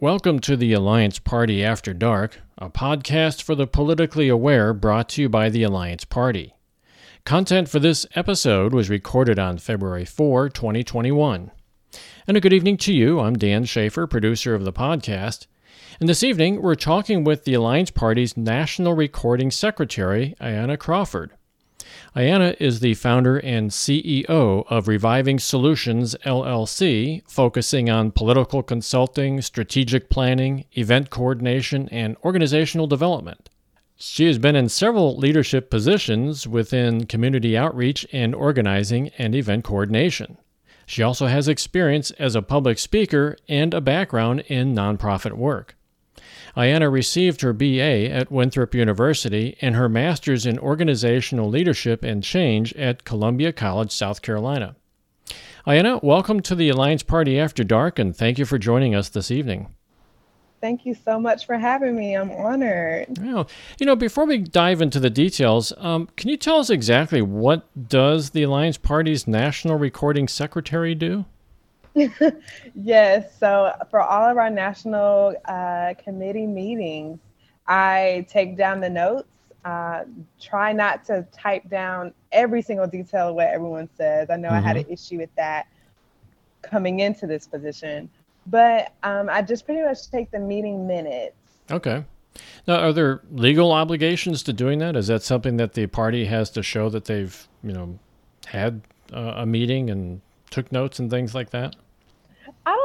Welcome to the Alliance Party After Dark, a podcast for the politically aware brought to you by the Alliance Party. Content for this episode was recorded on February 4, 2021. And a good evening to you. I'm Dan Schaefer, producer of the podcast. And this evening, we're talking with the Alliance Party's National Recording Secretary, Ayana Crawford. Ayana is the founder and CEO of Reviving Solutions LLC, focusing on political consulting, strategic planning, event coordination, and organizational development. She has been in several leadership positions within community outreach and organizing and event coordination. She also has experience as a public speaker and a background in nonprofit work. Ayana received her BA at Winthrop University and her master's in organizational leadership and change at Columbia College, South Carolina. Ayana, welcome to the Alliance Party After Dark, and thank you for joining us this evening. Thank you so much for having me. I'm honored. Well, you know, before we dive into the details, um, can you tell us exactly what does the Alliance Party's National Recording Secretary do? yes. So for all of our national uh, committee meetings, I take down the notes. Uh, try not to type down every single detail of what everyone says. I know mm-hmm. I had mm-hmm. an issue with that coming into this position, but um, I just pretty much take the meeting minutes. Okay. Now, are there legal obligations to doing that? Is that something that the party has to show that they've, you know, had uh, a meeting and took notes and things like that?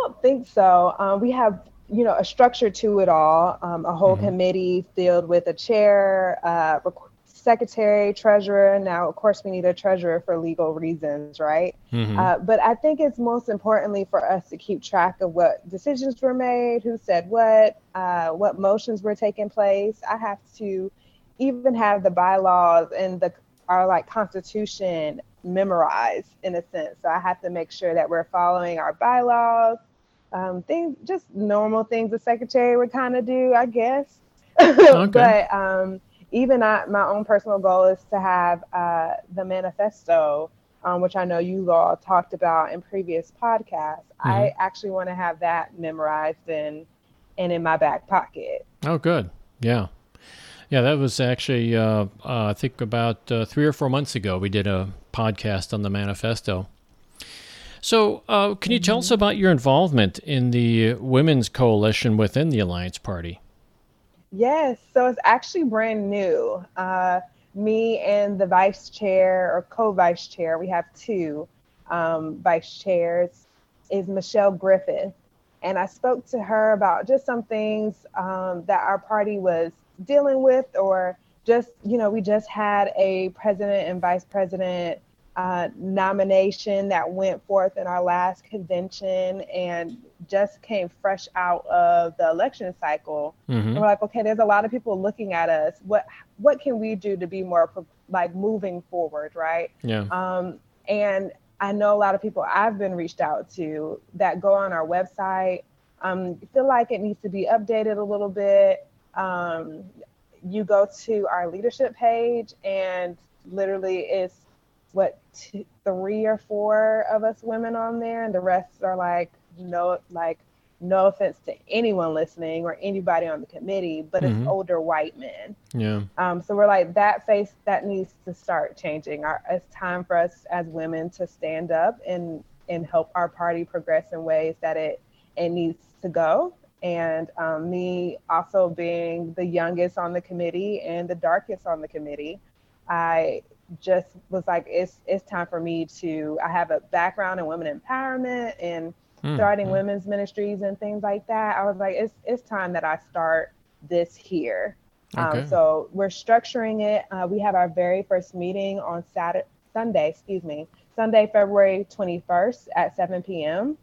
I don't think so. Um, we have, you know, a structure to it all. Um, a whole mm-hmm. committee filled with a chair, uh, secretary, treasurer. Now, of course, we need a treasurer for legal reasons, right? Mm-hmm. Uh, but I think it's most importantly for us to keep track of what decisions were made, who said what, uh, what motions were taking place. I have to even have the bylaws and the our like constitution memorized in a sense. So I have to make sure that we're following our bylaws, um, things, just normal things the secretary would kind of do, I guess. Okay. but um, even I, my own personal goal is to have uh, the manifesto, um, which I know you all talked about in previous podcasts. Mm-hmm. I actually want to have that memorized and and in my back pocket. Oh, good. Yeah. Yeah, that was actually, uh, uh, I think, about uh, three or four months ago. We did a podcast on the manifesto. So, uh, can you tell us mm-hmm. about your involvement in the women's coalition within the Alliance Party? Yes, so it's actually brand new. Uh, me and the vice chair or co vice chair, we have two um, vice chairs, is Michelle Griffith. And I spoke to her about just some things um, that our party was dealing with or just you know we just had a president and vice president uh, nomination that went forth in our last convention and just came fresh out of the election cycle. Mm-hmm. We're like, okay, there's a lot of people looking at us. What what can we do to be more like moving forward, right? Yeah. Um, and I know a lot of people I've been reached out to that go on our website. Um, feel like it needs to be updated a little bit um, you go to our leadership page and literally it's what two, three or four of us women on there and the rest are like no like no offense to anyone listening or anybody on the committee but mm-hmm. it's older white men. Yeah. Um, so we're like that face that needs to start changing. Our, it's time for us as women to stand up and and help our party progress in ways that it it needs to go. And um, me also being the youngest on the committee and the darkest on the committee, I just was like, it's it's time for me to. I have a background in women empowerment and mm, starting mm. women's ministries and things like that. I was like, it's it's time that I start this here. Um, okay. Um, so we're structuring it. Uh, we have our very first meeting on Saturday, Sunday, excuse me, Sunday, February 21st at 7 p.m.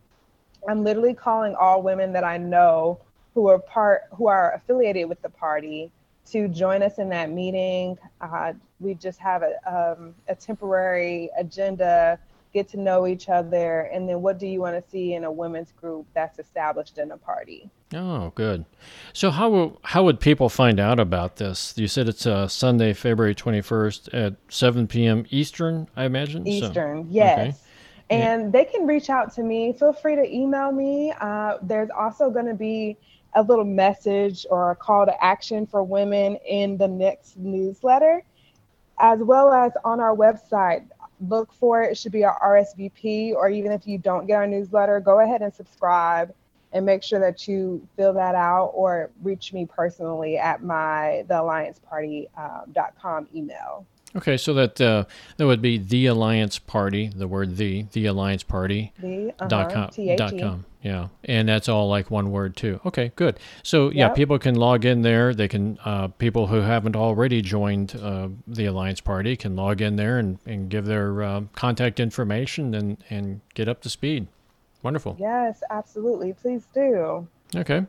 I'm literally calling all women that I know who are part who are affiliated with the party to join us in that meeting. Uh, we just have a, um, a temporary agenda, get to know each other, and then what do you want to see in a women's group that's established in a party? Oh, good. So how how would people find out about this? You said it's uh, Sunday, February twenty first at seven p.m. Eastern, I imagine. Eastern, so, yes. Okay. And yeah. they can reach out to me. Feel free to email me. Uh, there's also going to be a little message or a call to action for women in the next newsletter, as well as on our website. Look for it. It should be our RSVP, or even if you don't get our newsletter, go ahead and subscribe and make sure that you fill that out or reach me personally at my theallianceparty.com um, email. Okay, so that uh, that would be the Alliance Party, the word the, the Alliance Party. The, uh-huh, dot com, dot com. Yeah, and that's all like one word too. Okay, good. So yeah, yep. people can log in there. They can uh, people who haven't already joined uh, the Alliance Party can log in there and, and give their uh, contact information and and get up to speed. Wonderful. Yes, absolutely. Please do. Okay.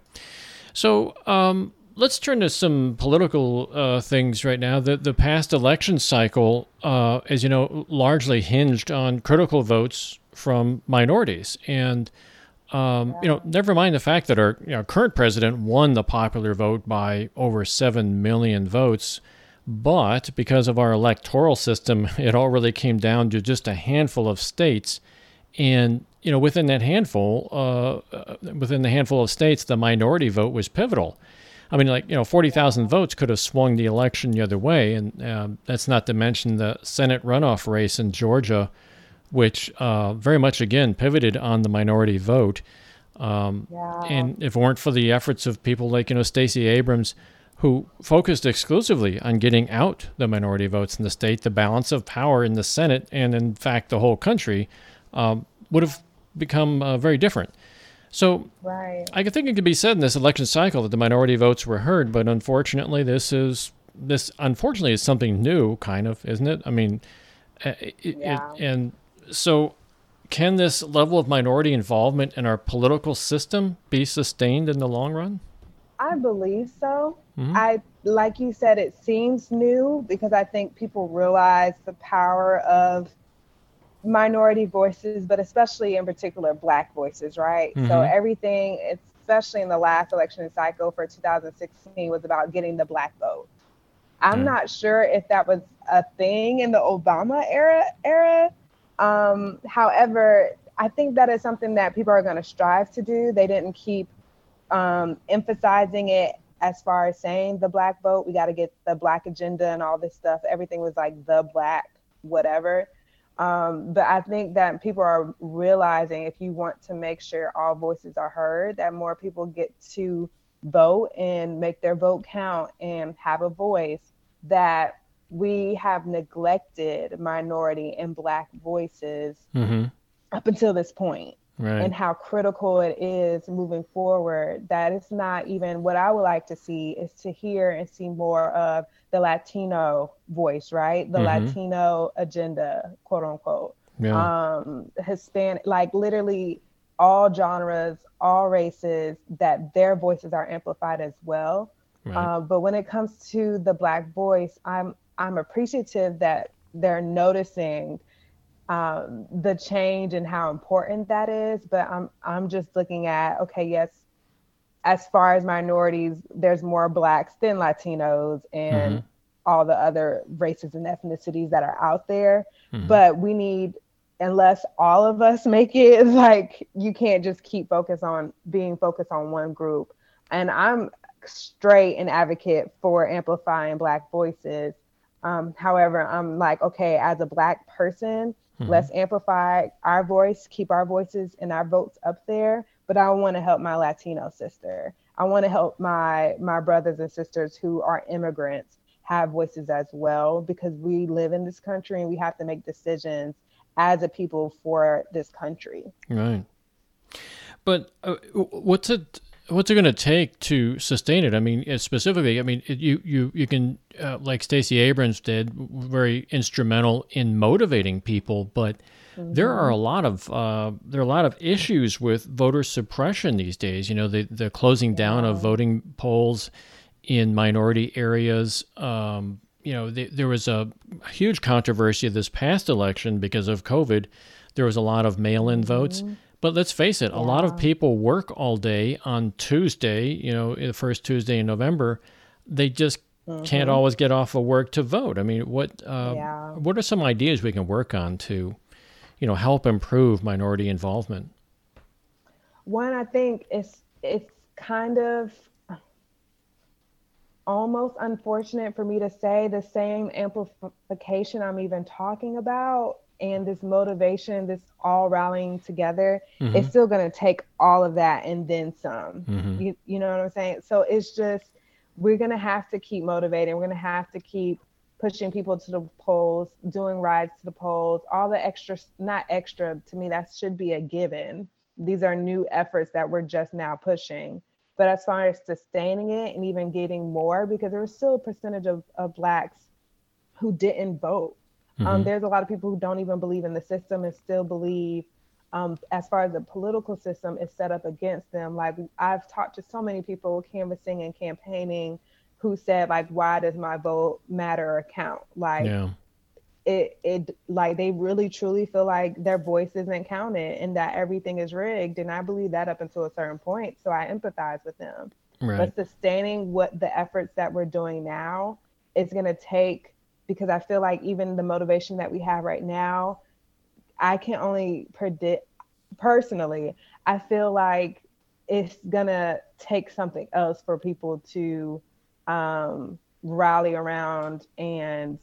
So um, let's turn to some political uh, things right now. The the past election cycle, uh, as you know, largely hinged on critical votes from minorities, and um, you know, never mind the fact that our you know, current president won the popular vote by over seven million votes. But because of our electoral system, it all really came down to just a handful of states. And you know, within that handful, uh, uh, within the handful of states, the minority vote was pivotal. I mean, like you know, forty thousand votes could have swung the election the other way, and uh, that's not to mention the Senate runoff race in Georgia, which uh, very much again pivoted on the minority vote. Um, yeah. And if it weren't for the efforts of people like you know Stacey Abrams, who focused exclusively on getting out the minority votes in the state, the balance of power in the Senate and in fact the whole country um, would have become uh, very different. So right. I think it could be said in this election cycle that the minority votes were heard, but unfortunately, this is this unfortunately is something new, kind of, isn't it? I mean, it, yeah. it, and so can this level of minority involvement in our political system be sustained in the long run? I believe so. Mm-hmm. I like you said, it seems new because I think people realize the power of minority voices, but especially in particular Black voices, right? Mm-hmm. So everything, especially in the last election cycle for 2016, was about getting the Black vote. I'm not sure if that was a thing in the Obama era. Era. Um, however, I think that is something that people are going to strive to do. They didn't keep um, emphasizing it as far as saying the Black vote. We got to get the Black agenda and all this stuff. Everything was like the Black whatever. Um, but I think that people are realizing if you want to make sure all voices are heard, that more people get to vote and make their vote count and have a voice, that we have neglected minority and Black voices mm-hmm. up until this point right. and how critical it is moving forward. That it's not even what I would like to see is to hear and see more of the Latino voice, right? The mm-hmm. Latino agenda, quote unquote. Yeah. Um, Hispanic, like literally all genres, all races, that their voices are amplified as well. Right. Uh, but when it comes to the Black voice, I'm I'm appreciative that they're noticing um, the change and how important that is. But I'm I'm just looking at okay, yes, as far as minorities, there's more blacks than Latinos and mm-hmm. all the other races and ethnicities that are out there. Mm-hmm. But we need unless all of us make it like you can't just keep focus on being focused on one group. And I'm straight an advocate for amplifying black voices. Um, however, I'm like, okay, as a black person, Mm-hmm. Let's amplify our voice, keep our voices and our votes up there. But I want to help my Latino sister. I want to help my my brothers and sisters who are immigrants have voices as well because we live in this country and we have to make decisions as a people for this country. Right. But uh, what's it what's it going to take to sustain it? I mean, specifically, I mean, it, you you you can uh, like Stacey Abrams did, very instrumental in motivating people, but mm-hmm. there are a lot of uh, there are a lot of issues with voter suppression these days. You know, the the closing down of voting polls in minority areas. Um, you know, the, there was a huge controversy this past election because of COVID. There was a lot of mail-in mm-hmm. But let's face it, yeah. a lot of people work all day on Tuesday, you know, the first Tuesday in November. They just mm-hmm. can't always get off of work to vote. I mean, what uh, yeah. what are some ideas we can work on to, you know, help improve minority involvement? One, I think it's it's kind of almost unfortunate for me to say the same amplification I'm even talking about and this motivation, this all rallying together, mm-hmm. it's still going to take all of that and then some. Mm-hmm. You, you know what I'm saying? So it's just, we're going to have to keep motivating. We're going to have to keep pushing people to the polls, doing rides to the polls, all the extra, not extra, to me, that should be a given. These are new efforts that we're just now pushing. But as far as sustaining it and even getting more, because there was still a percentage of, of Blacks who didn't vote mm-hmm. Um, there's a lot of people who don't even believe in the system and still believe, um, as far as the political system is set up against them. Like I've talked to so many people canvassing and campaigning who said like, why does my vote matter or count? Like yeah. it, it, like they really truly feel like their voice isn't counted and that everything is rigged. And I believe that up until a certain point. So I empathize with them. Right. But sustaining what the efforts that we're doing now is going to take because I feel like even the motivation that we have right now, I can only predict personally, I feel like it's gonna take something else for people to um, rally around and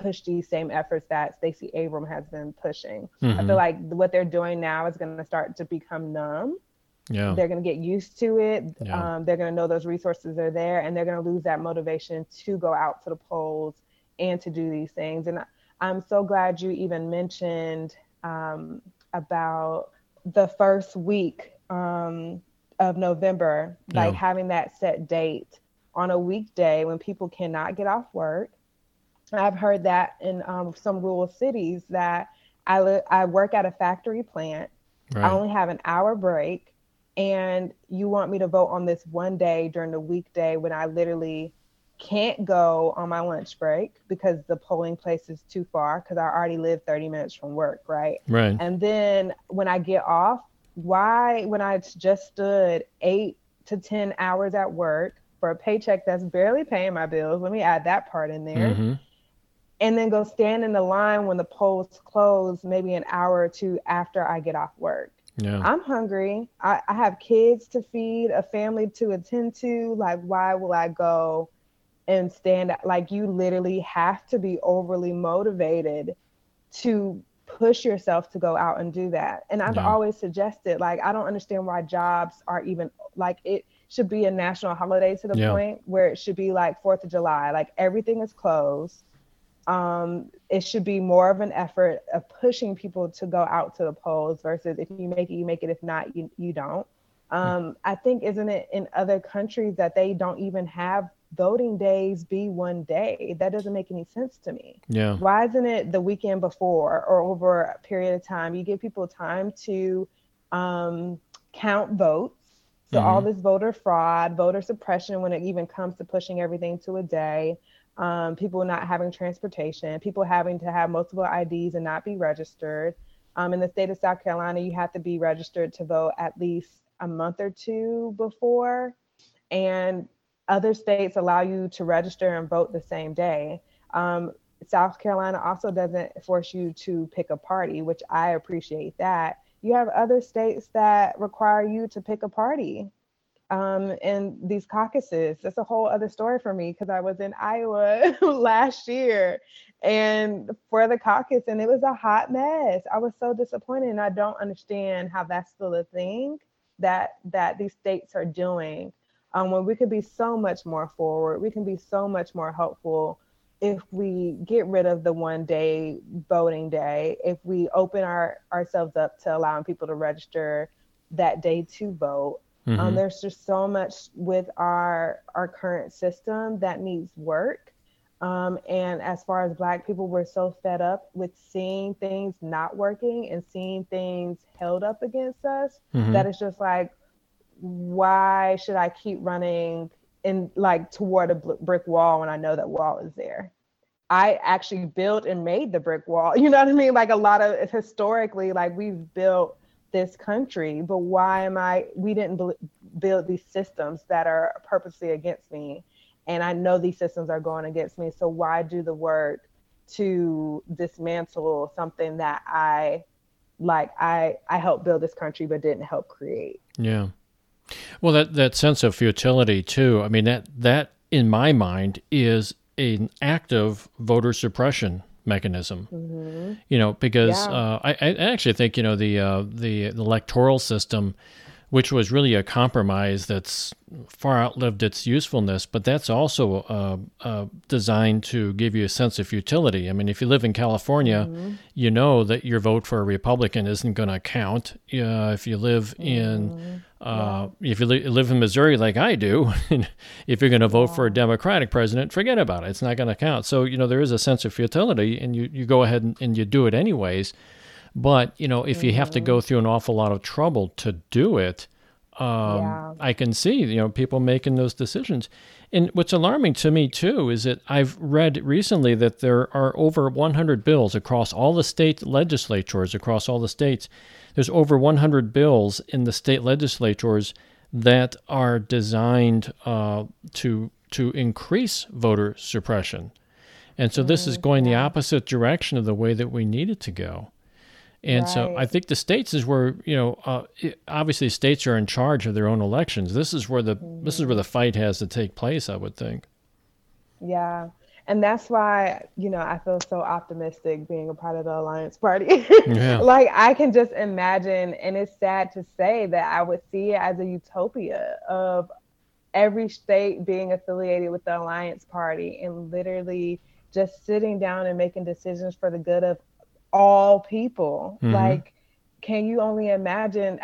push these same efforts that Stacey Abram has been pushing. Mm-hmm. I feel like what they're doing now is going to start to become numb. Yeah. They're going to get used to it. Yeah. Um, they're going to know those resources are there and they're going to lose that motivation to go out to the polls and to do these things. And I'm so glad you even mentioned um, about the first week um, of November, like yeah. having that set date on a weekday when people cannot get off work. I've heard that in um, some rural cities that I, li- I work at a factory plant. Right. I only have an hour break, and you want me to vote on this one day during the weekday when I literally can't go on my lunch break because the polling place is too far because I already live 30 minutes from work, right? Right. And then when I get off, why, when I just stood eight to 10 hours at work for a paycheck that's barely paying my bills, let me add that part in there. Mm-hmm. And then go stand in the line when the polls close, maybe an hour or two after I get off work. Yeah. I'm hungry. I, I have kids to feed, a family to attend to. Like, why will I go and stand like you literally have to be overly motivated to push yourself to go out and do that. And I've yeah. always suggested like I don't understand why jobs are even like it should be a national holiday to the yeah. point where it should be like 4th of July like everything is closed. Um it should be more of an effort of pushing people to go out to the polls versus if you make it you make it if not you you don't. Um, I think isn't it in other countries that they don't even have voting days be one day. That doesn't make any sense to me. Yeah. Why isn't it the weekend before or over a period of time? You give people time to um, count votes. So mm-hmm. all this voter fraud, voter suppression, when it even comes to pushing everything to a day, um, people not having transportation, people having to have multiple IDs and not be registered. Um, in the state of South Carolina, you have to be registered to vote at least a month or two before. And other states allow you to register and vote the same day. Um, South Carolina also doesn't force you to pick a party, which I appreciate that. You have other states that require you to pick a party. Um, and these caucuses, that's a whole other story for me because I was in Iowa last year and for the caucus, and it was a hot mess. I was so disappointed, and I don't understand how that's still a thing that that these states are doing um, when we could be so much more forward, we can be so much more helpful if we get rid of the one day voting day, if we open our ourselves up to allowing people to register that day to vote. Um, mm-hmm. Um, there's just so much with our our current system that needs work. Um, and as far as Black people, we're so fed up with seeing things not working and seeing things held up against us mm-hmm. that it's just like, why should I keep running in like toward a brick wall when I know that wall is there? I actually built and made the brick wall. You know what I mean? Like a lot of historically, like we've built this country, but why am I? We didn't build these systems that are purposely against me, and I know these systems are going against me. So why do the work to dismantle something that I like I I helped build this country but didn't help create. Yeah. Well, that that sense of futility too. I mean that that in my mind is an active voter suppression mechanism. Mm-hmm. You know, because yeah. uh, I, I actually think you know the uh, the, the electoral system which was really a compromise that's far outlived its usefulness, but that's also uh, uh, designed to give you a sense of futility. I mean, if you live in California, mm-hmm. you know that your vote for a Republican isn't going to count. Uh, if you live mm-hmm. in uh, if you li- live in Missouri like I do, if you're going to vote yeah. for a Democratic president, forget about it. It's not going to count. So, you know, there is a sense of futility, and you, you go ahead and, and you do it anyways. But you know, if mm-hmm. you have to go mm-hmm. through an awful lot of trouble to do it, um, yeah. I can see you know people making those decisions. And what's alarming to me too is that I've read recently that there are over 100 bills across all the state legislatures across all the states. There's over 100 bills in the state legislatures that are designed uh, to to increase voter suppression. And so this is mm, going the opposite direction of the way that we need it to go. And right. so I think the states is where you know uh, obviously states are in charge of their own elections. This is where the mm-hmm. this is where the fight has to take place. I would think. Yeah, and that's why you know I feel so optimistic being a part of the Alliance Party. yeah. Like I can just imagine, and it's sad to say that I would see it as a utopia of every state being affiliated with the Alliance Party and literally just sitting down and making decisions for the good of all people. Mm-hmm. Like, can you only imagine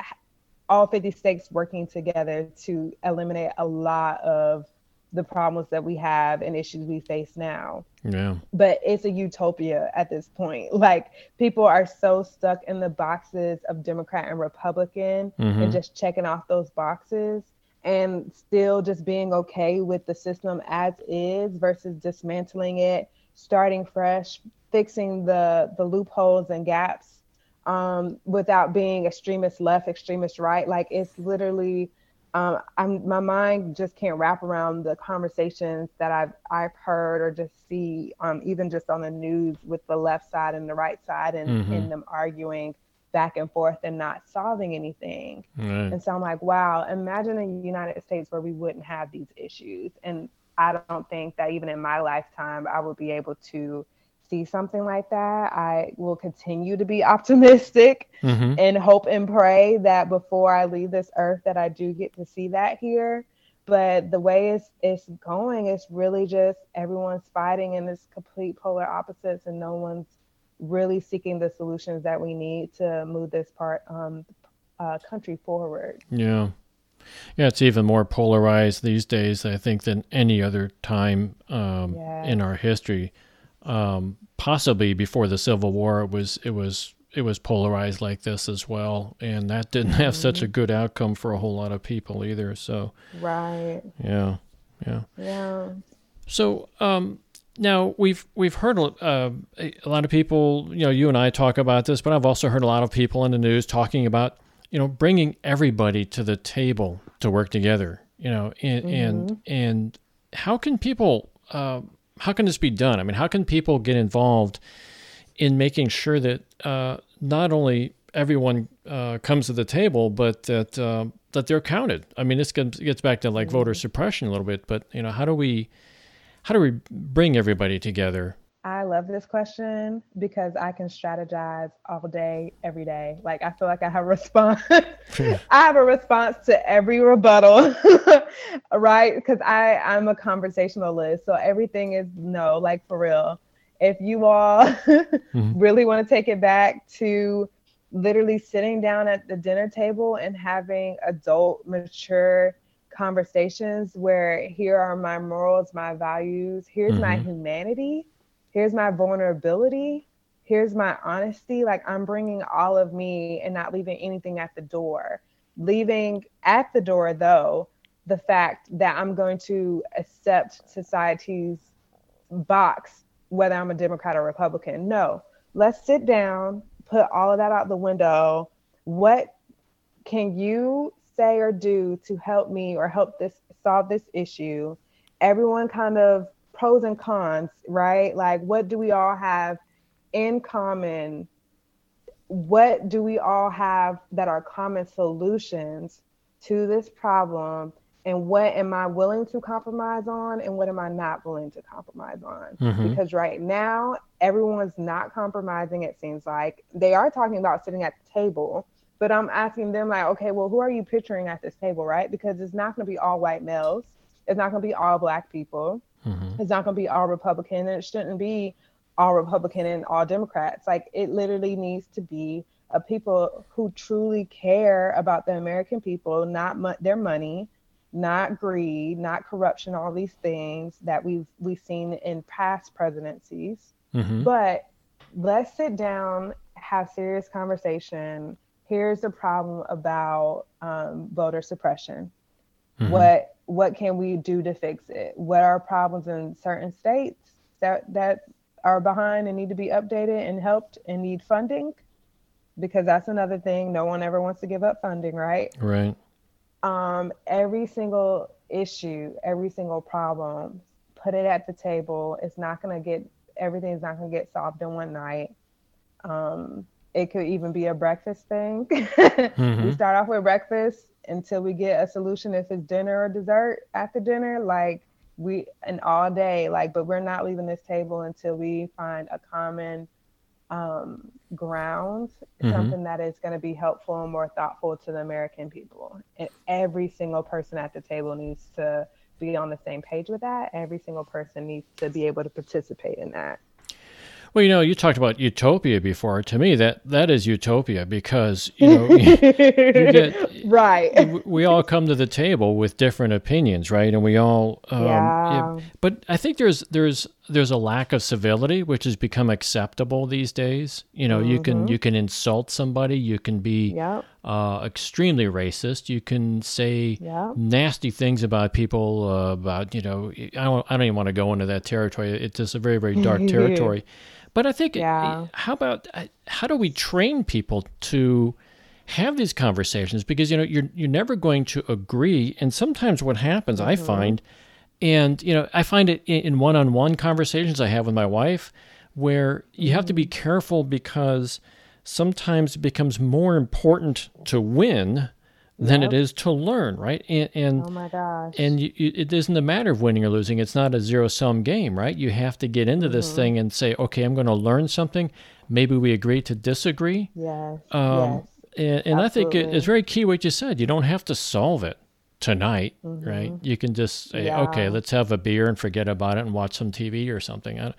all 50 states working together to eliminate a lot of the problems that we have and issues we face now? Yeah. But it's a utopia at this point. Like, people are so stuck in the boxes of Democrat and Republican mm-hmm. and just checking off those boxes and still just being okay with the system as is versus dismantling it, starting fresh, fixing the the loopholes and gaps um, without being extremist left, extremist right. Like it's literally, um, I'm my mind just can't wrap around the conversations that I've I've heard or just see, um, even just on the news with the left side and the right side, and, mm-hmm. and them arguing back and forth and not solving anything. Right. And so I'm like, wow, imagine a United States where we wouldn't have these issues. And I don't think that even in my lifetime I would be able to see something like that, I will continue to be optimistic mm-hmm. and hope and pray that before I leave this earth that I do get to see that here. But the way it's it's going, it's really just everyone's fighting in this complete polar opposites and no one's really seeking the solutions that we need to move this part um uh, country forward. Yeah. Yeah, it's even more polarized these days, I think, than any other time um, yes. in our history um, possibly before the Civil War, it was it was it was polarized like this as well, and that didn't have mm-hmm. such a good outcome for a whole lot of people either. So right, yeah, yeah, yeah. So um, now we've we've heard uh, a lot of people. You know, you and I talk about this, but I've also heard a lot of people in the news talking about you know bringing everybody to the table to work together. You know, and mm-hmm. and and how can people uh, how can this be done? I mean, how can people get involved in making sure that uh, not only everyone uh, comes to the table, but that uh, that they're counted? I mean, this gets back to like voter mm-hmm. suppression a little bit, but you know, how do we how do we bring everybody together I love this question because I can strategize all day, every day. Like I feel like I have a response. I have a response to every rebuttal, right? Because I I'm a conversationalist, so everything is no, like for real. If you all mm-hmm. really want to take it back to literally sitting down at the dinner table and having adult, mature conversations where here are my morals, my values, here's mm-hmm. my humanity here's my vulnerability here's my honesty like i'm bringing all of me and not leaving anything at the door. Leaving at the door though the fact that i'm going to accept society's box whether i'm a democrat or republican. No let's sit down put all of that out the window. What can you say or do to help me or help this solve this issue? Everyone kind of pros and cons, right? Like, what do we all have in common? What do we all have that are common solutions to this problem? And what am I willing to compromise on? And what am I not willing to compromise on? Mm-hmm. Because right now, everyone's not compromising, it seems like. They are talking about sitting at the table, but I'm asking them, like, okay, well, who are you picturing at this table, right? Because it's not going to be all white males, it's not going to be all black people Mm-hmm. It's not going to be all Republican, and it shouldn't be all Republican and all Democrats. Like it literally needs to be a people who truly care about the American people, not mo- their money, not greed, not corruption, all these things that we've we've seen in past presidencies. Mm-hmm. But let's sit down, have serious conversation. Here's the problem about um, voter suppression. Mm-hmm. What what can we do to fix it? What are problems in certain states that that are behind and need to be updated and helped and need funding? Because that's another thing. No one ever wants to give up funding, right? Right. Um, every single issue, every single problem, put it at the table. It's not going to get everything's not going to get solved in one night. Um, it could even be a breakfast thing. mm-hmm. We start off with breakfast until we get a solution if it's dinner or dessert after dinner like we and all day like but we're not leaving this table until we find a common um, ground mm-hmm. something that is going to be helpful and more thoughtful to the american people. And every single person at the table needs to be on the same page with that. Every single person needs to be able to participate in that well, you know, you talked about utopia before. To me, that that is utopia because you know, you, get right. We all come to the table with different opinions, right? And we all, um, yeah. yeah. But I think there's there's there's a lack of civility, which has become acceptable these days. You know, mm-hmm. you can mm-hmm. you can insult somebody, you can be yep. Uh, extremely racist, you can say yep. nasty things about people. Uh, about you know, I don't I don't even want to go into that territory. It's just a very very dark territory. But I think, yeah. how about uh, how do we train people to have these conversations? Because you know you're you're never going to agree, and sometimes what happens, mm-hmm. I find, and you know I find it in one-on-one conversations I have with my wife, where you have to be mm-hmm. careful because sometimes it becomes more important to win than yep. it is to learn, right? And, and oh my gosh, and you, it isn't a matter of winning or losing. It's not a zero sum game, right? You have to get into mm-hmm. this thing and say, okay, I'm going to learn something. Maybe we agree to disagree. Yes. Um, yes. And, and I think it, it's very key what you said. You don't have to solve it tonight, mm-hmm. right? You can just say, yeah. okay, let's have a beer and forget about it and watch some TV or something. I,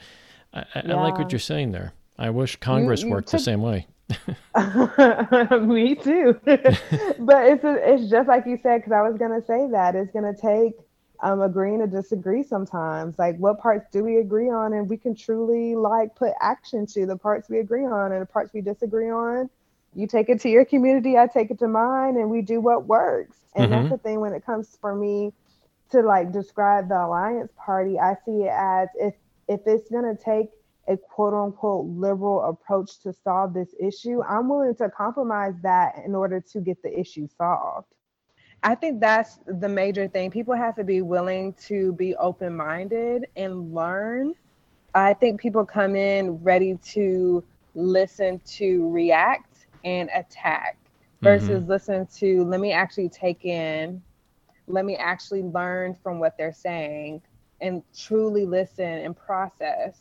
I, yeah. I like what you're saying there. I wish Congress you, you worked took, the same way. Me too. but it's a, it's just like you said because I was gonna say that it's gonna take um, agreeing to disagree sometimes. Like what parts do we agree on, and we can truly like put action to the parts we agree on, and the parts we disagree on. You take it to your community, I take it to mine, and we do what works. And mm-hmm. that's the thing when it comes for me to like describe the alliance party. I see it as if if it's gonna take a quote unquote liberal approach to solve this issue, I'm willing to compromise that in order to get the issue solved. I think that's the major thing. People have to be willing to be open minded and learn. I think people come in ready to listen to react and attack versus mm-hmm. listen to, let me actually take in, let me actually learn from what they're saying and truly listen and process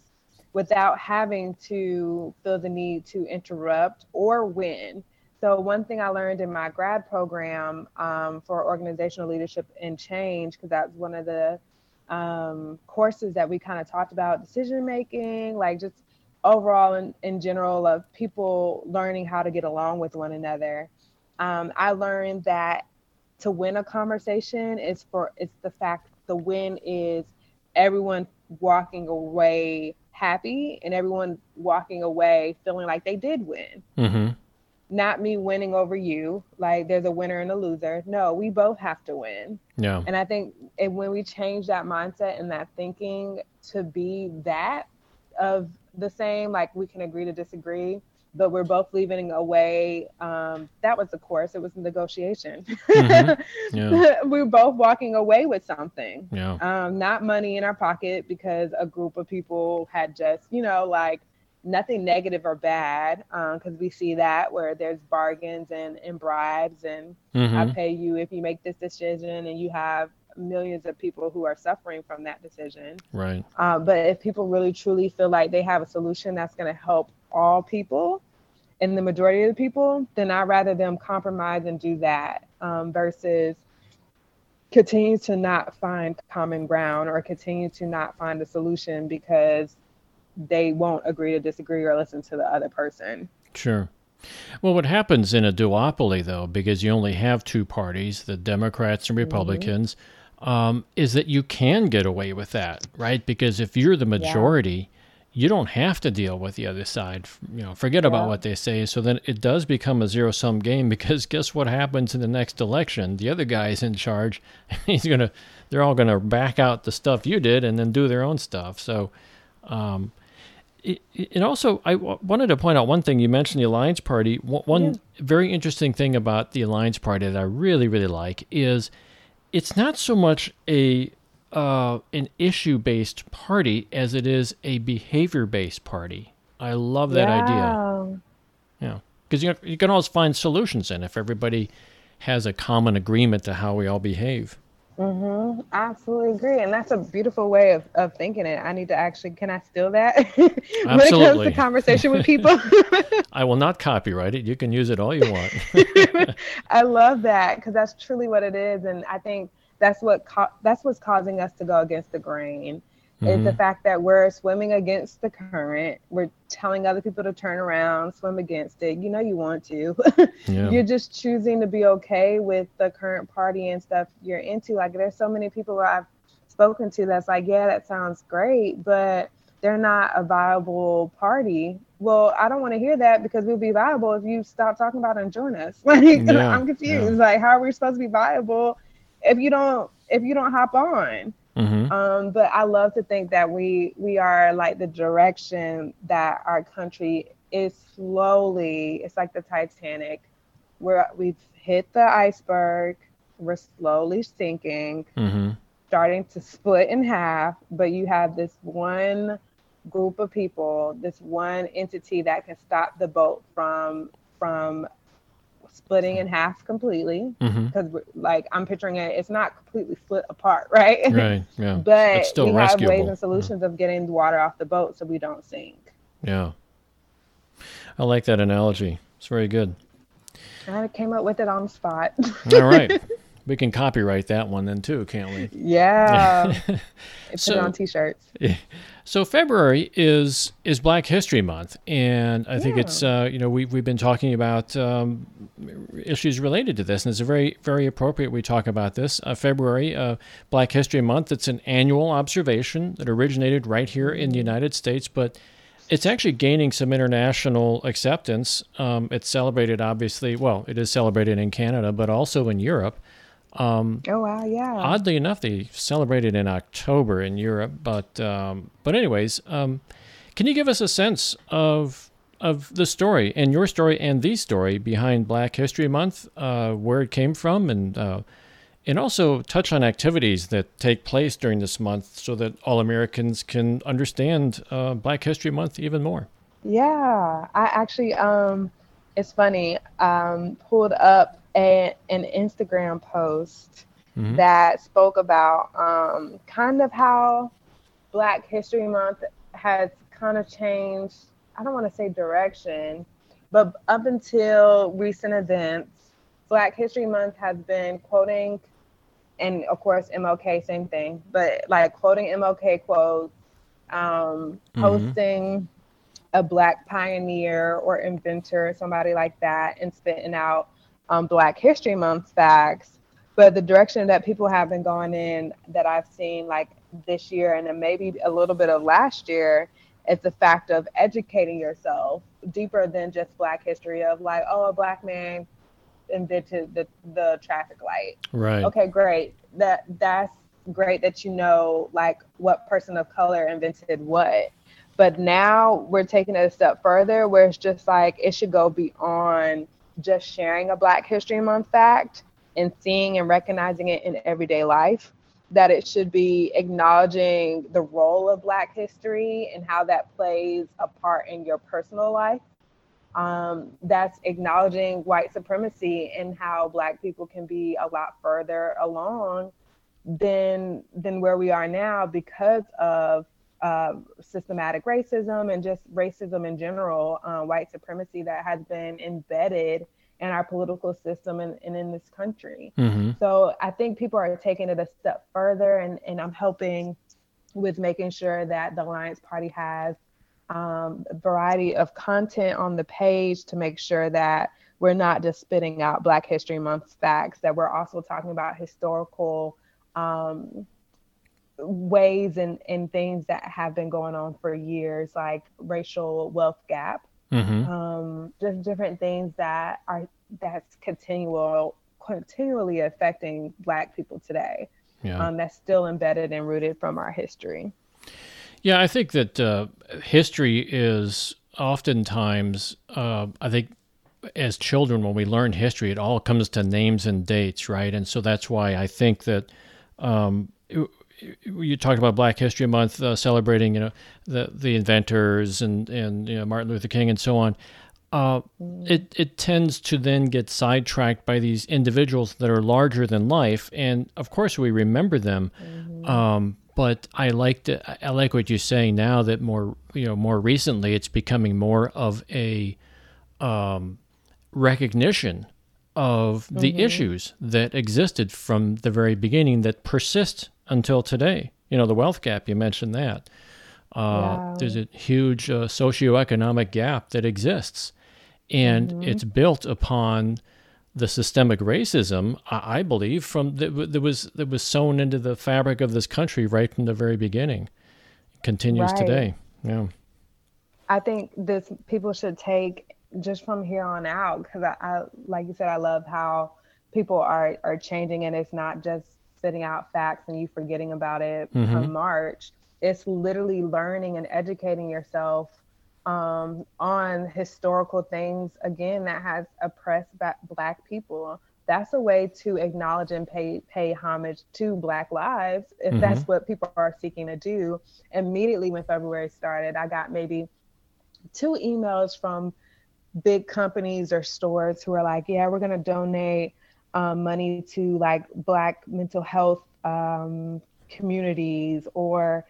without having to feel the need to interrupt or win. So, one thing I learned in my grad program um, for organizational leadership and change, because that's one of the um, courses that we kind of talked about decision making, like just overall in, in general of people learning how to get along with one another. Um, I learned that to win a conversation is for it's the fact the win is everyone walking away happy and everyone walking away feeling like they did win. Mm-hmm. Not me winning over you, like there's a winner and a loser. No, we both have to win. Yeah. And I think when we change that mindset and that thinking to be that of the same, like we can agree to disagree, but we're both leaving away. Um, that was the course. It was negotiation. Mm-hmm. Yeah. we are both walking away with something. Yeah. Um, not money in our pocket because a group of people had just, you know, like nothing negative or bad because um, we see that where there's bargains and, and bribes and mm-hmm. I pay you if you make this decision and you have millions of people who are suffering from that decision. Right. Uh, but if people really truly feel like they have a solution that's going to help all people and the majority of the people, then I'd rather them compromise and do that um, versus continue to not find common ground or continue to not find a solution because they won't agree to disagree or listen to the other person. Sure. Well, what happens in a duopoly, though, because you only have two parties, the Democrats and mm-hmm. Republicans, mm-hmm. um, is that you can get away with that, right? Because if you're the majority. You don't have to deal with the other side. You know, forget yeah. about what they say. So then it does become a zero sum game because guess what happens in the next election? The other guy is in charge. He's gonna, they're all gonna back out the stuff you did and then do their own stuff. So. Um, and also, I wanted to point out one thing. You mentioned the Alliance Party. One yeah. very interesting thing about the Alliance Party that I really, really like is it's not so much a uh, an issue based party as it is a behavior based party. I love that yeah. idea. Yeah, because you you can always find solutions in if everybody has a common agreement to how we all behave. Mm-hmm. I absolutely agree. And that's a beautiful way of, of thinking it. I need to actually, can I steal that when it comes to conversation with people? I will not copyright it. You can use it all you want. I love that because that's truly what it is. And I think that's what, co- that's what's causing us to go against the grain mm-hmm. is the mm-hmm. fact that we're swimming against the current. We're telling other people to turn around, swim against it. You know, you want to. yeah. You're just choosing to be okay with the current party and stuff you're into. Like, there's so many people I've spoken to that's like, yeah, that sounds great, but they're not a viable party. Well, I don't want to hear that because we'll be viable if you stop talking about it and join us. Like, yeah, I'm confused. Yeah. Like, how are we supposed to be viable if you don't if you don't hop on? Mm-hmm. Um, but I love to think that we we are like the direction that our country is slowly. It's like the Titanic, where we've hit the iceberg. We're slowly sinking, mm-hmm. starting to split in half. But you have this one group of people, this one entity that can stop the boat from from splitting in half completely because mm-hmm. like i'm picturing it it's not completely split apart right right yeah but we have ways and solutions yeah. of getting the water off the boat so we don't sink yeah i like that analogy it's very good i came up with it on the spot all right we can copyright that one then too, can't we? Yeah. it's so, on t-shirts. So February is is Black History Month, and I think it's uh, you know we we've been talking about um, issues related to this, and it's a very very appropriate we talk about this. Uh, February, uh, Black History Month. It's an annual observation that originated right here in the United States, but it's actually gaining some international acceptance. Um, it's celebrated, obviously, well, it is celebrated in Canada, but also in Europe. Um, oh wow, yeah. Oddly enough, they celebrated in October in Europe, but um, but anyways, um, can you give us a sense of of the story and your story and the story behind Black History Month, uh, where it came from, and uh, and also touch on activities that take place during this month, so that all Americans can understand uh, Black History Month even more. Yeah, I actually, um, it's funny, um, pulled up a, an Instagram post mm-hmm. that spoke about um, kind of how Black History Month has kind of changed. I don't want to say direction, but up until recent events, Black History Month has been quoting, and of course MLK, same thing, but like quoting MLK quotes, um, mm-hmm. posting a Black pioneer or inventor, somebody like that, and spitting out um, Black History Month facts, but the direction that people have been going in that I've seen like this year and then maybe a little bit of last year is the fact of educating yourself deeper than just Black history of like, oh, a Black man invented the, the traffic light. Right. Okay, great. That that's great that you know like what person of color invented what But now we're taking it a step further where it's just like it should go beyond just sharing a Black History Month fact and seeing and recognizing it in everyday life. That it should be acknowledging the role of Black history and how that plays a part in your personal life. Um, that's acknowledging white supremacy and how Black people can be a lot further along than than where we are now because of uh, systematic racism and just racism in general, uh, white supremacy that has been embedded in our political system and, and in this country. Mm-hmm. So I think people are taking it a step further, and, and I'm helping with making sure that the Alliance Party has um, a variety of content on the page to make sure that we're not just spitting out Black History Month facts, that we're also talking about historical um, ways and, and things that have been going on for years, like racial wealth gap, mm-hmm. um, just different things that are that's continual continually affecting Black people today. Yeah. Um, that's still embedded and rooted from our history. Yeah, I think that uh, history is oftentimes, uh, I think, as children, when we learn history, it all comes to names and dates, right? And so that's why I think that um, you talked about Black History Month uh, celebrating, you know, the the inventors and and you know, Martin Luther King and so on. Uh, it it tends to then get sidetracked by these individuals that are larger than life, and of course we remember them. Mm-hmm. Um, but I like to, I like what you're saying now that more you know more recently it's becoming more of a um, recognition of mm-hmm. the issues that existed from the very beginning that persist until today. You know, the wealth gap, you mentioned that. Uh, There's a huge uh, socioeconomic gap that exists, and mm-hmm. it's built upon the systemic racism, I, I believe, from that, that was that was sewn into the fabric of this country right from the very beginning. It continues right. today. Yeah. I think this people should take just from here on out because I, I, like you said, I love how people are are changing, and it's not just spitting out facts and you forgetting about it mm-hmm. from March. It's literally learning and educating yourself um, on historical things again that has oppressed black people. That's a way to acknowledge and pay pay homage to Black lives if mm-hmm. that's what people are seeking to do. Immediately when February started, I got maybe two emails from big companies or stores who are like, "Yeah, we're gonna donate um, money to like Black mental health um, communities or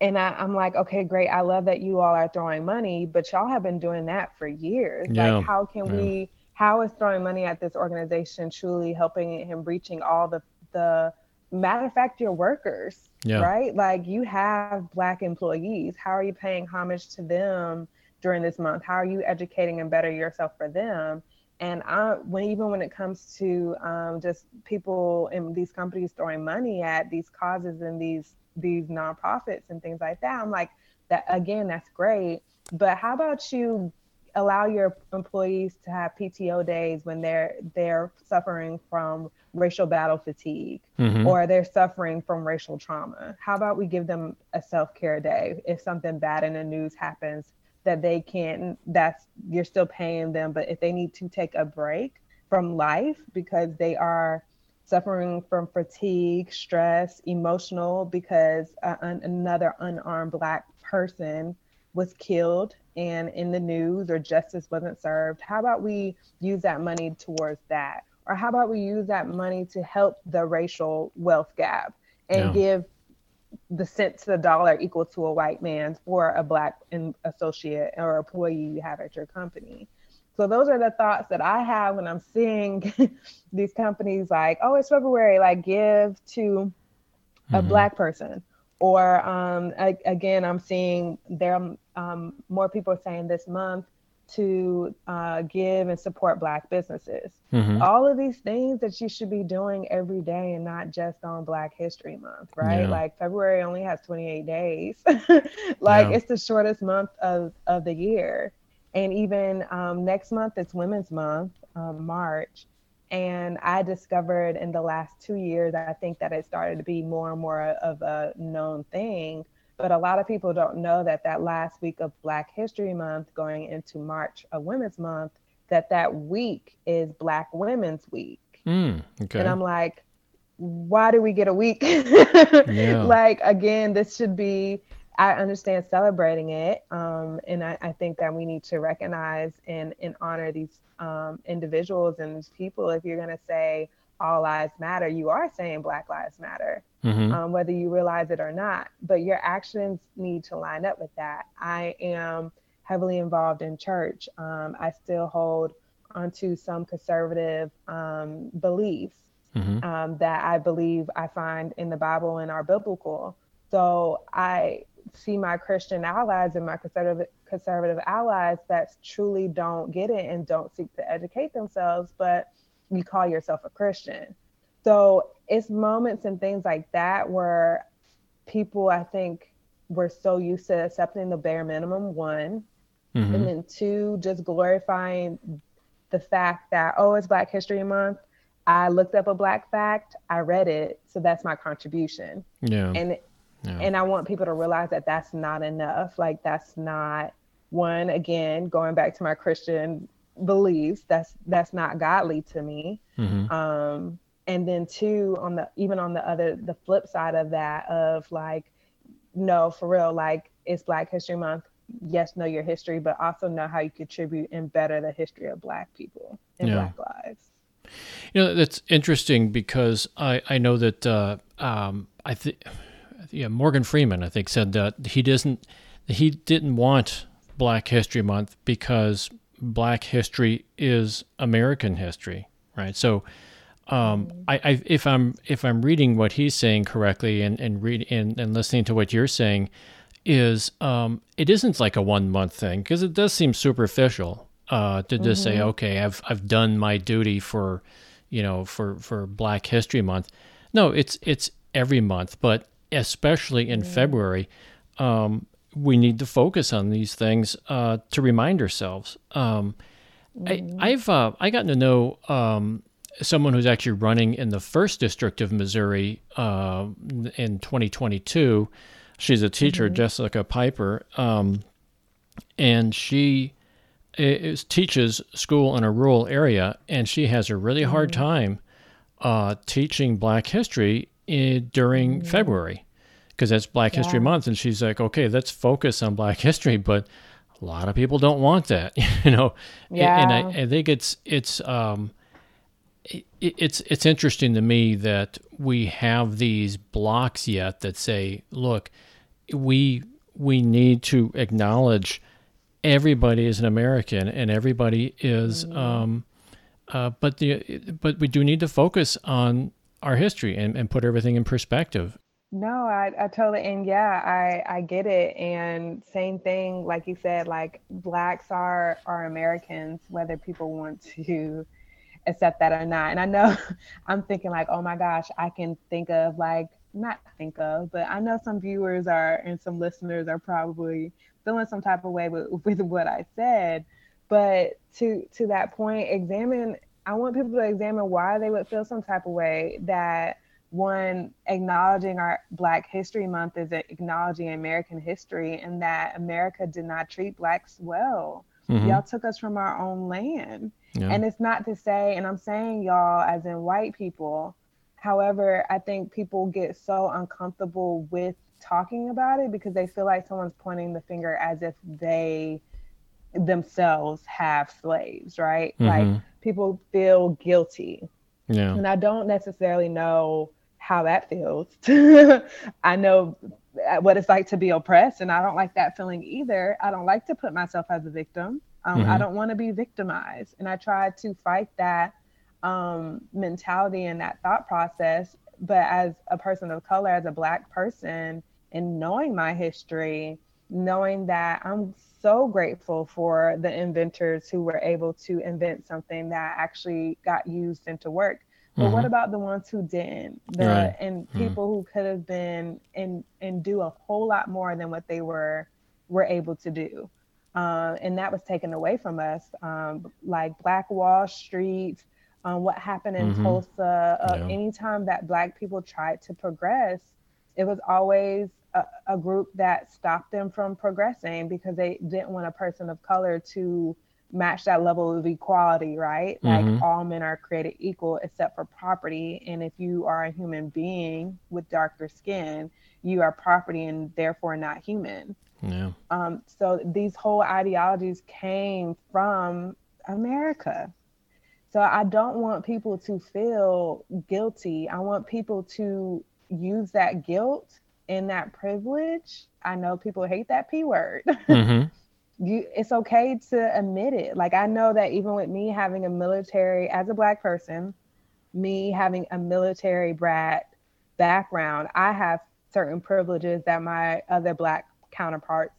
and I, am like, okay, great. I love that you all are throwing money, but y'all have been doing that for years. Yeah. Like, how can yeah. we? How is throwing money at this organization truly helping him reaching all the the matter of fact, your workers, yeah. right? Like, you have black employees. How are you paying homage to them during this month? How are you educating and better yourself for them? And I, when even when it comes to um, just people in these companies throwing money at these causes and these these nonprofits and things like that, I'm like, that again, that's great. But how about you allow your employees to have PTO days when they're they're suffering from racial battle fatigue mm-hmm. or they're suffering from racial trauma? How about we give them a self care day if something bad in the news happens that they can't that's you're still paying them but if they need to take a break from life because they are suffering from fatigue stress emotional because uh, an, another unarmed black person was killed and in the news or justice wasn't served how about we use that money towards that or how about we use that money to help the racial wealth gap and yeah. give the cent to the dollar equal to a white man for a black associate or employee you have at your company. So those are the thoughts that I have when I'm seeing these companies like, oh, it's February, like give to a mm-hmm. black person. Or um, I, again, I'm seeing there um, more people saying this month, to uh, give and support Black businesses. Mm-hmm. All of these things that you should be doing every day and not just on Black History Month, right? Yeah. Like February only has 28 days. like yeah. it's the shortest month of, of the year. And even um, next month, it's Women's Month, um, March. And I discovered in the last two years, I think that it started to be more and more of a known thing But a lot of people don't know that that last week of Black History Month going into March of Women's Month, that that week is Black Women's Week. Mm, okay. And I'm like, why do we get a week? yeah. Like, again, this should be, I understand celebrating it. Um, and I, I, think that we need to recognize and, and honor these um, individuals and these people. If you're going to say all lives matter, you are saying Black Lives Matter, mm-hmm. um, whether you realize it or not. But your actions need to line up with that. I am heavily involved in church. Um, I still hold onto some conservative um, beliefs mm-hmm. um, that I believe I find in the Bible and are biblical. So I see my Christian allies and my conservative conservative allies that truly don't get it and don't seek to educate themselves, but you call yourself a Christian. So it's moments and things like that where people, I think, were so used to accepting the bare minimum, one, mm-hmm. and then two, just glorifying the fact that, oh, it's Black History Month. I looked up a black fact, I read it, so that's my contribution. Yeah. And yeah. and I want people to realize that that's not enough. Like that's not one again going back to my Christian beliefs. That's that's not godly to me. Mm-hmm. Um, and then two on the even on the other the flip side of that of like no for real like it's Black History Month. Yes, know your history, but also know how you contribute and better the history of Black people and yeah. Black lives. You know, that's interesting because I, I know that uh, um, I think yeah, Morgan Freeman I think said that he doesn't he didn't want Black History Month because Black history is American history, right? So, um, I, I, if I'm if I'm reading what he's saying correctly and and read and, and listening to what you're saying, is um, it isn't like a one month thing because it does seem superficial uh, to just mm-hmm. say, okay, I've I've done my duty for, you know, for for Black History Month. No, it's it's every month, but especially in mm-hmm. February, um, we need to focus on these things uh, to remind ourselves. Um, mm-hmm. I, have uh, I gotten to know um, someone who's actually running in the first district of Missouri uh, in 2022. She's a teacher, mm-hmm. Jessica Piper, um, and she is, teaches school in a rural area, and she has a really hard mm-hmm. time uh, teaching Black history in, during mm-hmm. February because that's Black yeah. History Month, and she's like, okay, let's focus on Black history, but a lot of people don't want that, you know. Yeah. And I, I think it's it's um, it, it's it's interesting to me that we have these blocks yet that say, look, we we need to acknowledge everybody is an American and everybody is, mm-hmm. um, uh, but the but we do need to focus on our history and, and put everything in perspective. No, I, I totally and yeah, I I get it. And same thing, like you said, like blacks are are Americans, whether people want to accept that or not. And I know I'm thinking like, oh my gosh, I can think of like not think of, but I know some viewers are and some listeners are probably feeling some type of way with, with what I said. But to to that point, examine. I want people to examine why they would feel some type of way. That one, acknowledging our Black History Month is acknowledging American history, and that America did not treat blacks well. Mm-hmm. Y'all took us from our own land, yeah. and it's not to say, and I'm saying y'all as in white people. However, I think people get so uncomfortable with talking about it because they feel like someone's pointing the finger as if they themselves have slaves, right? Mm-hmm. Like people feel guilty. Yeah. And I don't necessarily know how that feels. I know what it's like to be oppressed, and I don't like that feeling either. I don't like to put myself as a victim. Um, mm-hmm. I don't want to be victimized. And I try to fight that um, mentality and that thought process. But as a person of color, as a Black person, and knowing my history, knowing that I'm so grateful for the inventors who were able to invent something that actually got used into work. But mm-hmm. what about the ones who didn't? The right. and mm-hmm. people mm-hmm. who could have been and and do a whole lot more than what they were were able to do. Uh, and that was taken away from us, um, like Black Wall Street, um, what happened in mm-hmm. Tulsa. Uh, yeah. Anytime that Black people tried to progress, it was always a, a, group that stopped them from progressing because they didn't want a person of color to match that level of equality, right? Mm-hmm. Like all men are created equal except for property. And if you are a human being with darker skin, you are property and therefore not human. Yeah. Um, so these whole ideologies came from America. So I don't want people to feel guilty. I want people to use that guilt and that privilege. I know people hate that P word. Mm-hmm. You it's okay to admit it. Like I know that even with me having a military as a black person, me having a military brat background, I have certain privileges that my other black counterparts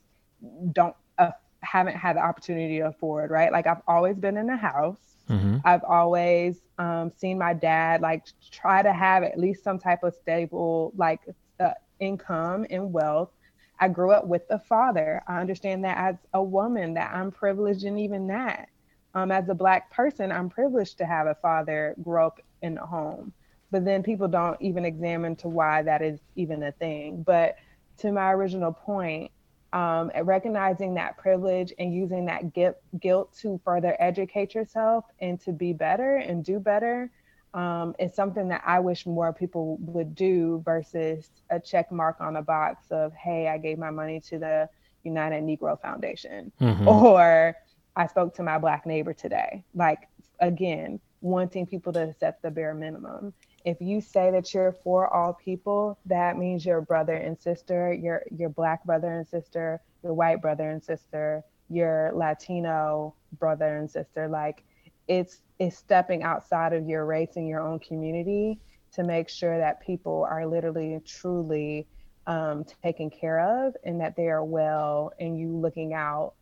don't uh, haven't had the opportunity to afford, right? Like I've always been in a house. Mm-hmm. I've always um, seen my dad like try to have at least some type of stable like uh, income and wealth. I grew up with a father. I understand that as a woman that I'm privileged in even that. Um, as a black person, I'm privileged to have a father grow up in a home. But then people don't even examine to why that is even a thing. But to my original point, um, recognizing that privilege and using that guilt, guilt to further educate yourself and to be better and do better um, is something that I wish more people would do versus a check mark on a box of, hey, I gave my money to the United Negro Foundation mm-hmm. or I spoke to my black neighbor today. Like, again, wanting people to set the bare minimum if you say that you're for all people, that means your brother and sister, your your black brother and sister, your white brother and sister, your Latino brother and sister. Like it's it's stepping outside of your race and your own community to make sure that people are literally truly um, taken care of and that they are well and you looking out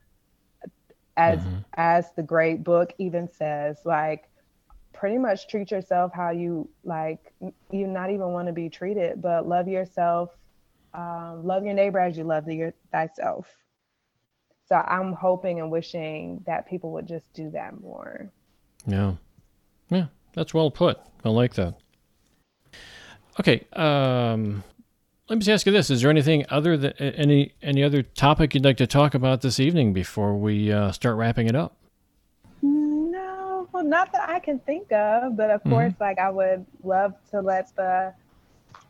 as mm-hmm. as the great book even says like pretty much treat yourself how you like you not even want to be treated but love yourself um, love your neighbor as you love your thyself so i'm hoping and wishing that people would just do that more yeah yeah that's well put i like that okay um let me just ask you this: Is there anything other than any any other topic you'd like to talk about this evening before we uh, start wrapping it up? No, not that I can think of, but of mm-hmm. course, like I would love to let the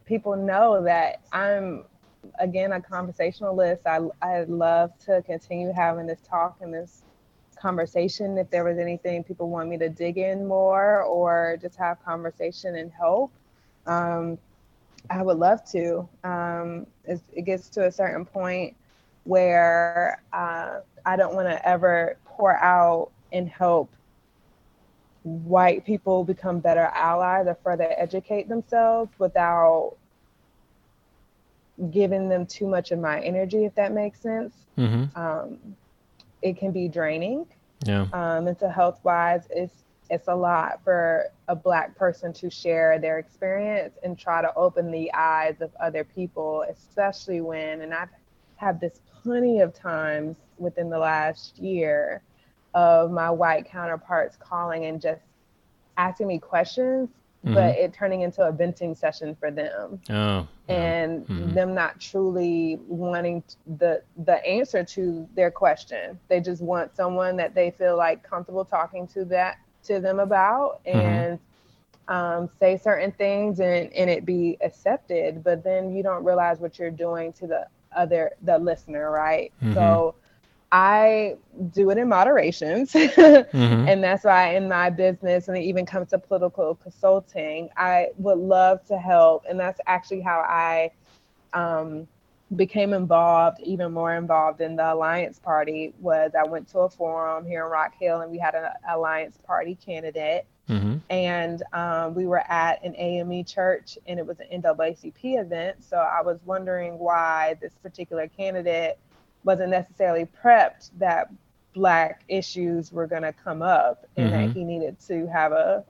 people know that I'm again a conversationalist. I I love to continue having this talk and this conversation. If there was anything people want me to dig in more or just have conversation and help, um, I would love to. Um, it gets to a certain point where uh, I don't want to ever pour out and help white people become better allies or further educate themselves without giving them too much of my energy, if that makes sense. Mm-hmm. Um, it can be draining. Yeah. Um, mental health wise, it's it's a lot for a black person to share their experience and try to open the eyes of other people, especially when, and I've had this plenty of times within the last year of my white counterparts calling and just asking me questions, mm-hmm. but it turning into a venting session for them. Oh, and mm-hmm. them not truly wanting the the answer to their question. They just want someone that they feel like comfortable talking to that to them about mm-hmm. and mm-hmm. um, say certain things and, and it be accepted. But then you don't realize what you're doing to the other the listener, right? Mm-hmm. So I do it in moderations. mm-hmm. And that's why in my business, when it even comes to political consulting, I would love to help. And that's actually how I um, became involved, even more involved in the Alliance Party, was I went to a forum here in Rock Hill and we had an Alliance Party candidate. Mm-hmm. And um, we were at an AME church and it was an NAACP event. So I was wondering why this particular candidate wasn't necessarily prepped that black issues were going to come up and mm-hmm. that he needed to have a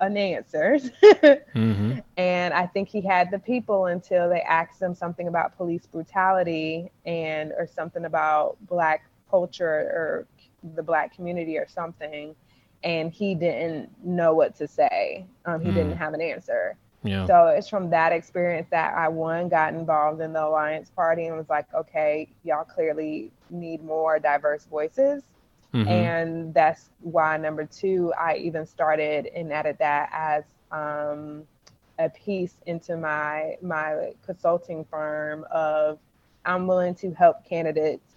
an answer. mm-hmm. And I think he had the people until they asked him something about police brutality and or something about black culture or the black community or something. And he didn't know what to say. Um, he mm. didn't have an answer. Yeah. So it's from that experience that I one got involved in the Alliance Party and was like, okay, y'all clearly need more diverse voices. Mm-hmm. And that's why number two, I even started and added that as um, a piece into my my consulting firm of I'm willing to help candidates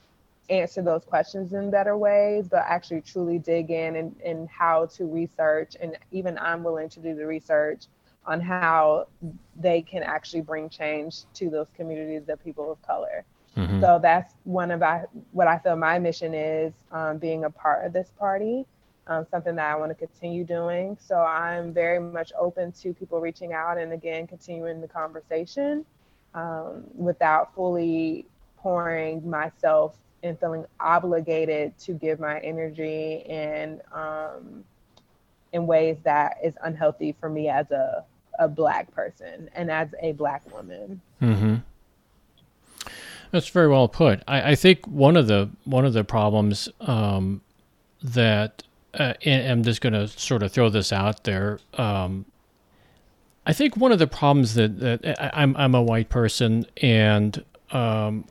answer those questions in better ways, but actually truly dig in and, and how to research. And even I'm willing to do the research on how they can actually bring change to those communities of people of color. Mm-hmm. So that's one of I, what I feel my mission is um, being a part of this party, um, something that I want to continue doing. So I'm very much open to people reaching out and again continuing the conversation um, without fully pouring myself and feeling obligated to give my energy and um, in ways that is unhealthy for me as a, a black person and as a black woman. Mm-hmm. That's very well put. I, I, think one of the one of the problems um, that uh, and I'm just going to sort of throw this out there. Um, I think one of the problems that, that I, I'm I'm a white person and um,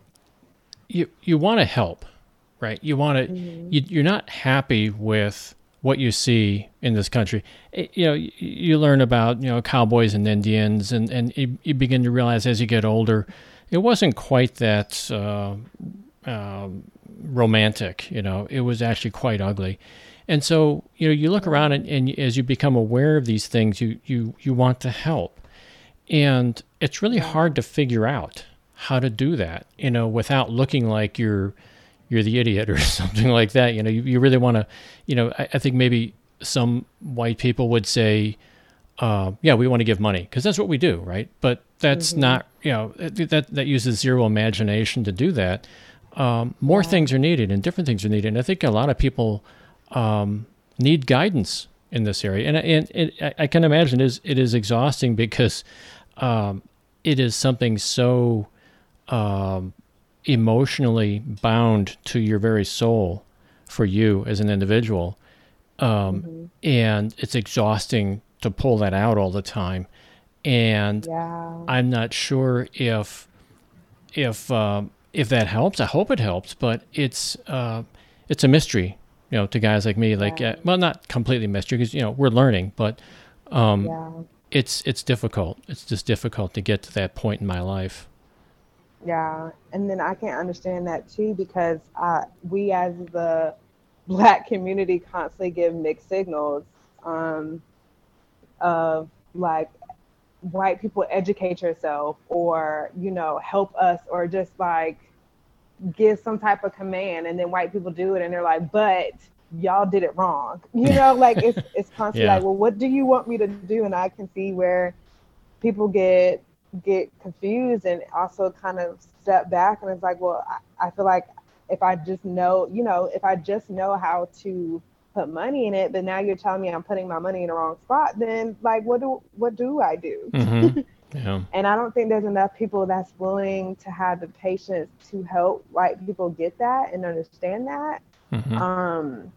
you you want to help, right? You want to mm-hmm. you, you're not happy with what you see in this country. It, you know, you learn about you know cowboys and Indians, and and you, you begin to realize as you get older, it wasn't quite that uh, uh, romantic. You know, it was actually quite ugly. And so, you know, you look around and, and as you become aware of these things, you you you want to help, and it's really hard to figure out how to do that, you know, without looking like you're you're the idiot or something like that. You know, you, you really want to, you know, I, I, think maybe some white people would say, uh, yeah, we want to give money because that's what we do, right? But that's mm-hmm. not, you know, that that uses zero imagination to do that. Um, more yeah. things are needed and different things are needed. And I think a lot of people um, need guidance in this area, and and it, I can imagine it is it is exhausting because um, it is something so um, emotionally bound to your very soul for you as an individual, um, mm-hmm. and it's exhausting to pull that out all the time. And yeah. I'm not sure if if um, if that helps. I hope it helps, but it's uh, it's a mystery you know, to guys like me, like, yeah. uh, well, not completely mystery because, you know, we're learning, but um, yeah. it's, it's difficult. It's just difficult to get to that point in my life. Yeah. And then I can understand that too, because uh, we as the black community constantly give mixed signals um, of like, white people educate yourself or, you know, help us or just like, give some type of command and then white people do it and they're like, but y'all did it wrong. You know, like it's it's constantly yeah. like, well, what do you want me to do? And I can see where people get get confused and also kind of step back and it's like, well, I, I feel like if I just know, you know, if I just know how to put money in it, but now you're telling me I'm putting my money in the wrong spot, then like what do what do I do? Mm-hmm. Yeah. And I don't think there's enough people that's willing to have the patience to help white people get that and understand that. Mm-hmm. Um,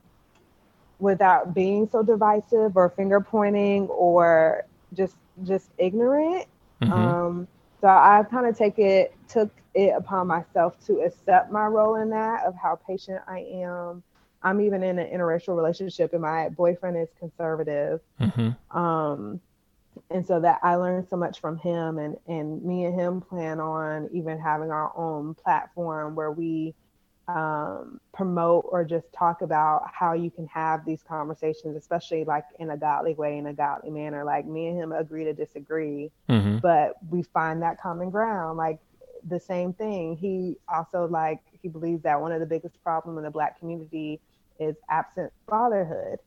without being so divisive or finger pointing or just just ignorant. Mm-hmm. Um, so I kind of take it took it upon myself to accept my role in that of how patient I am. I'm even in an interracial relationship and my boyfriend is conservative. Mm-hmm. Um, and so that I learned so much from him and and me and him plan on even having our own platform where we um, promote or just talk about how you can have these conversations, especially like in a godly way, in a godly manner. Like me and him agree to disagree, mm-hmm. but we find that common ground. Like the same thing. He also like he believes that one of the biggest problems in the black community is absent fatherhood.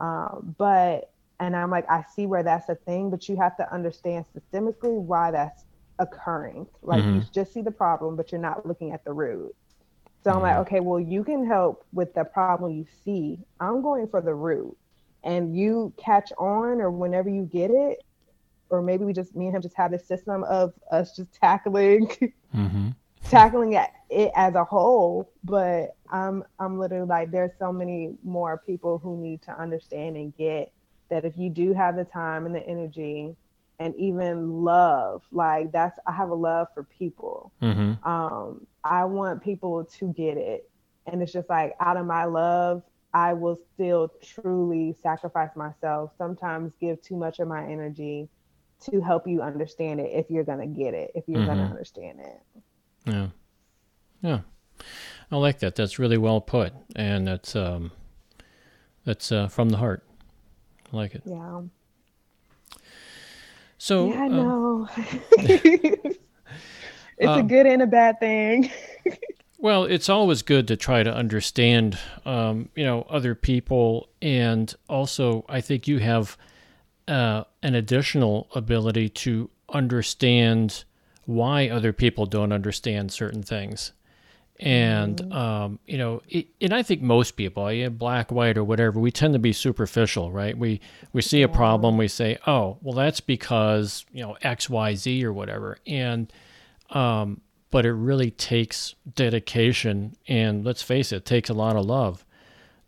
Um, but and I'm like, I see where that's a thing, but you have to understand systemically why that's occurring. Like mm-hmm. you just see the problem, but you're not looking at the root. So I'm like, mm-hmm. okay, well, you can help with the problem you see. I'm going for the root. And you catch on, or whenever you get it, or maybe we just, me and him just have this system of us just tackling, mm-hmm. tackling it, it as a whole. But I'm, I'm literally like, there's so many more people who need to understand and get that if you do have the time and the energy and even love. Like that's I have a love for people. Mm-hmm. Um, I want people to get it, and it's just like out of my love, I will still truly sacrifice myself. Sometimes give too much of my energy to help you understand it if you're gonna get it, if you're mm-hmm. gonna understand it. Yeah, yeah, I like that. That's really well put, and that's um, that's uh, from the heart. I like it. Yeah. So yeah, I uh, know. it's uh, a good and a bad thing. well, it's always good to try to understand, um, you know, other people, and also I think you have uh, an additional ability to understand why other people don't understand certain things and mm-hmm. um, you know, it, and I think most people, yeah, black, white, or whatever, we tend to be superficial, right? We we see a problem, we say, oh, well, that's because you know X, Y, Z, or whatever, and um, but it really takes dedication, and let's face it, it takes a lot of love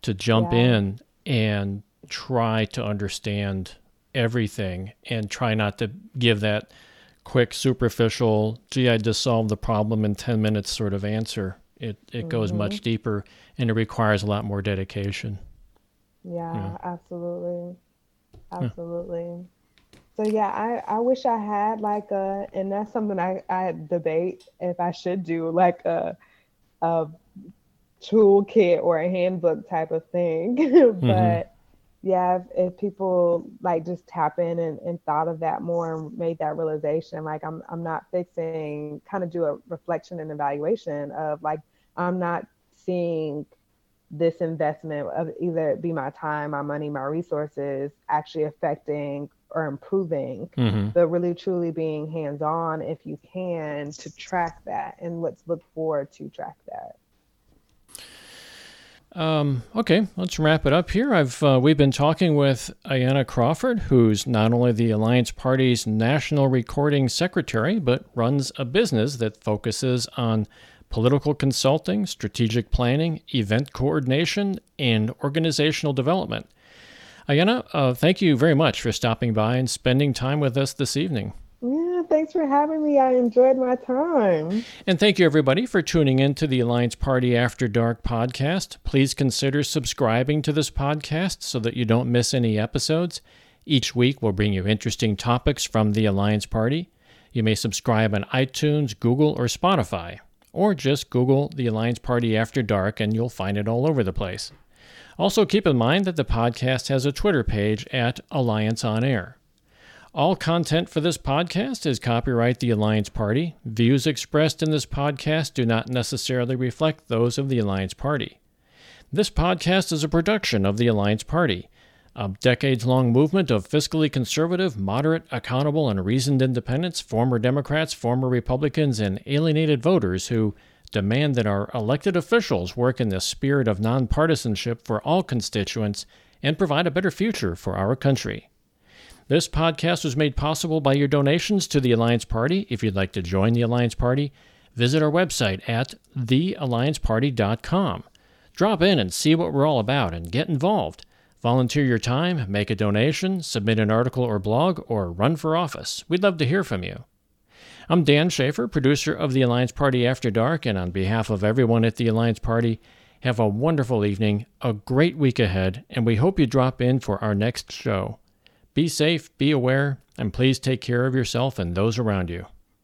to jump yeah. in and try to understand everything, and try not to give that quick, superficial, gee, I just solved the problem in 10 minutes sort of answer. It, it mm-hmm. goes much deeper and it requires a lot more dedication. Yeah, yeah. absolutely. Absolutely. Yeah. So yeah, I, I wish I had like a, and that's something I, I debate if I should do like a, a toolkit or a handbook type of thing. but mm-hmm yeah, if, if, people like just tap in and, and thought of that more and made that realization, like I'm I'm not fixing, kind of do a reflection and evaluation of like I'm not seeing this investment of either it be my time, my money, my resources actually affecting or improving, mm-hmm. but really truly being hands on if you can to track that and let's look forward to track that. Um, okay, let's wrap it up here. I've uh, we've been talking with Ayana Crawford, who's not only the Alliance Party's national recording secretary, but runs a business that focuses on political consulting, strategic planning, event coordination, and organizational development. Ayanna, uh, thank you very much for stopping by and spending time with us this evening. Thanks for having me. I enjoyed my time. And thank you, everybody, for tuning in to the Alliance Party After Dark podcast. Please consider subscribing to this podcast so that you don't miss any episodes. Each week, we'll bring you interesting topics from the Alliance Party. You may subscribe on iTunes, Google, or Spotify, or just Google the Alliance Party After Dark and you'll find it all over the place. Also, keep in mind that the podcast has a Twitter page at Alliance On Air. All content for this podcast is copyright the Alliance Party. Views expressed in this podcast do not necessarily reflect those of the Alliance Party. This podcast is a production of the Alliance Party, a decades long movement of fiscally conservative, moderate, accountable, and reasoned independents, former Democrats, former Republicans, and alienated voters who demand that our elected officials work in the spirit of nonpartisanship for all constituents and provide a better future for our country. This podcast was made possible by your donations to the Alliance Party. If you'd like to join the Alliance Party, visit our website at theallianceparty.com. Drop in and see what we're all about and get involved. Volunteer your time, make a donation, submit an article or blog, or run for office. We'd love to hear from you. I'm Dan Schaefer, producer of the Alliance Party After Dark, and on behalf of everyone at the Alliance Party, have a wonderful evening, a great week ahead, and we hope you drop in for our next show. Be safe, be aware, and please take care of yourself and those around you.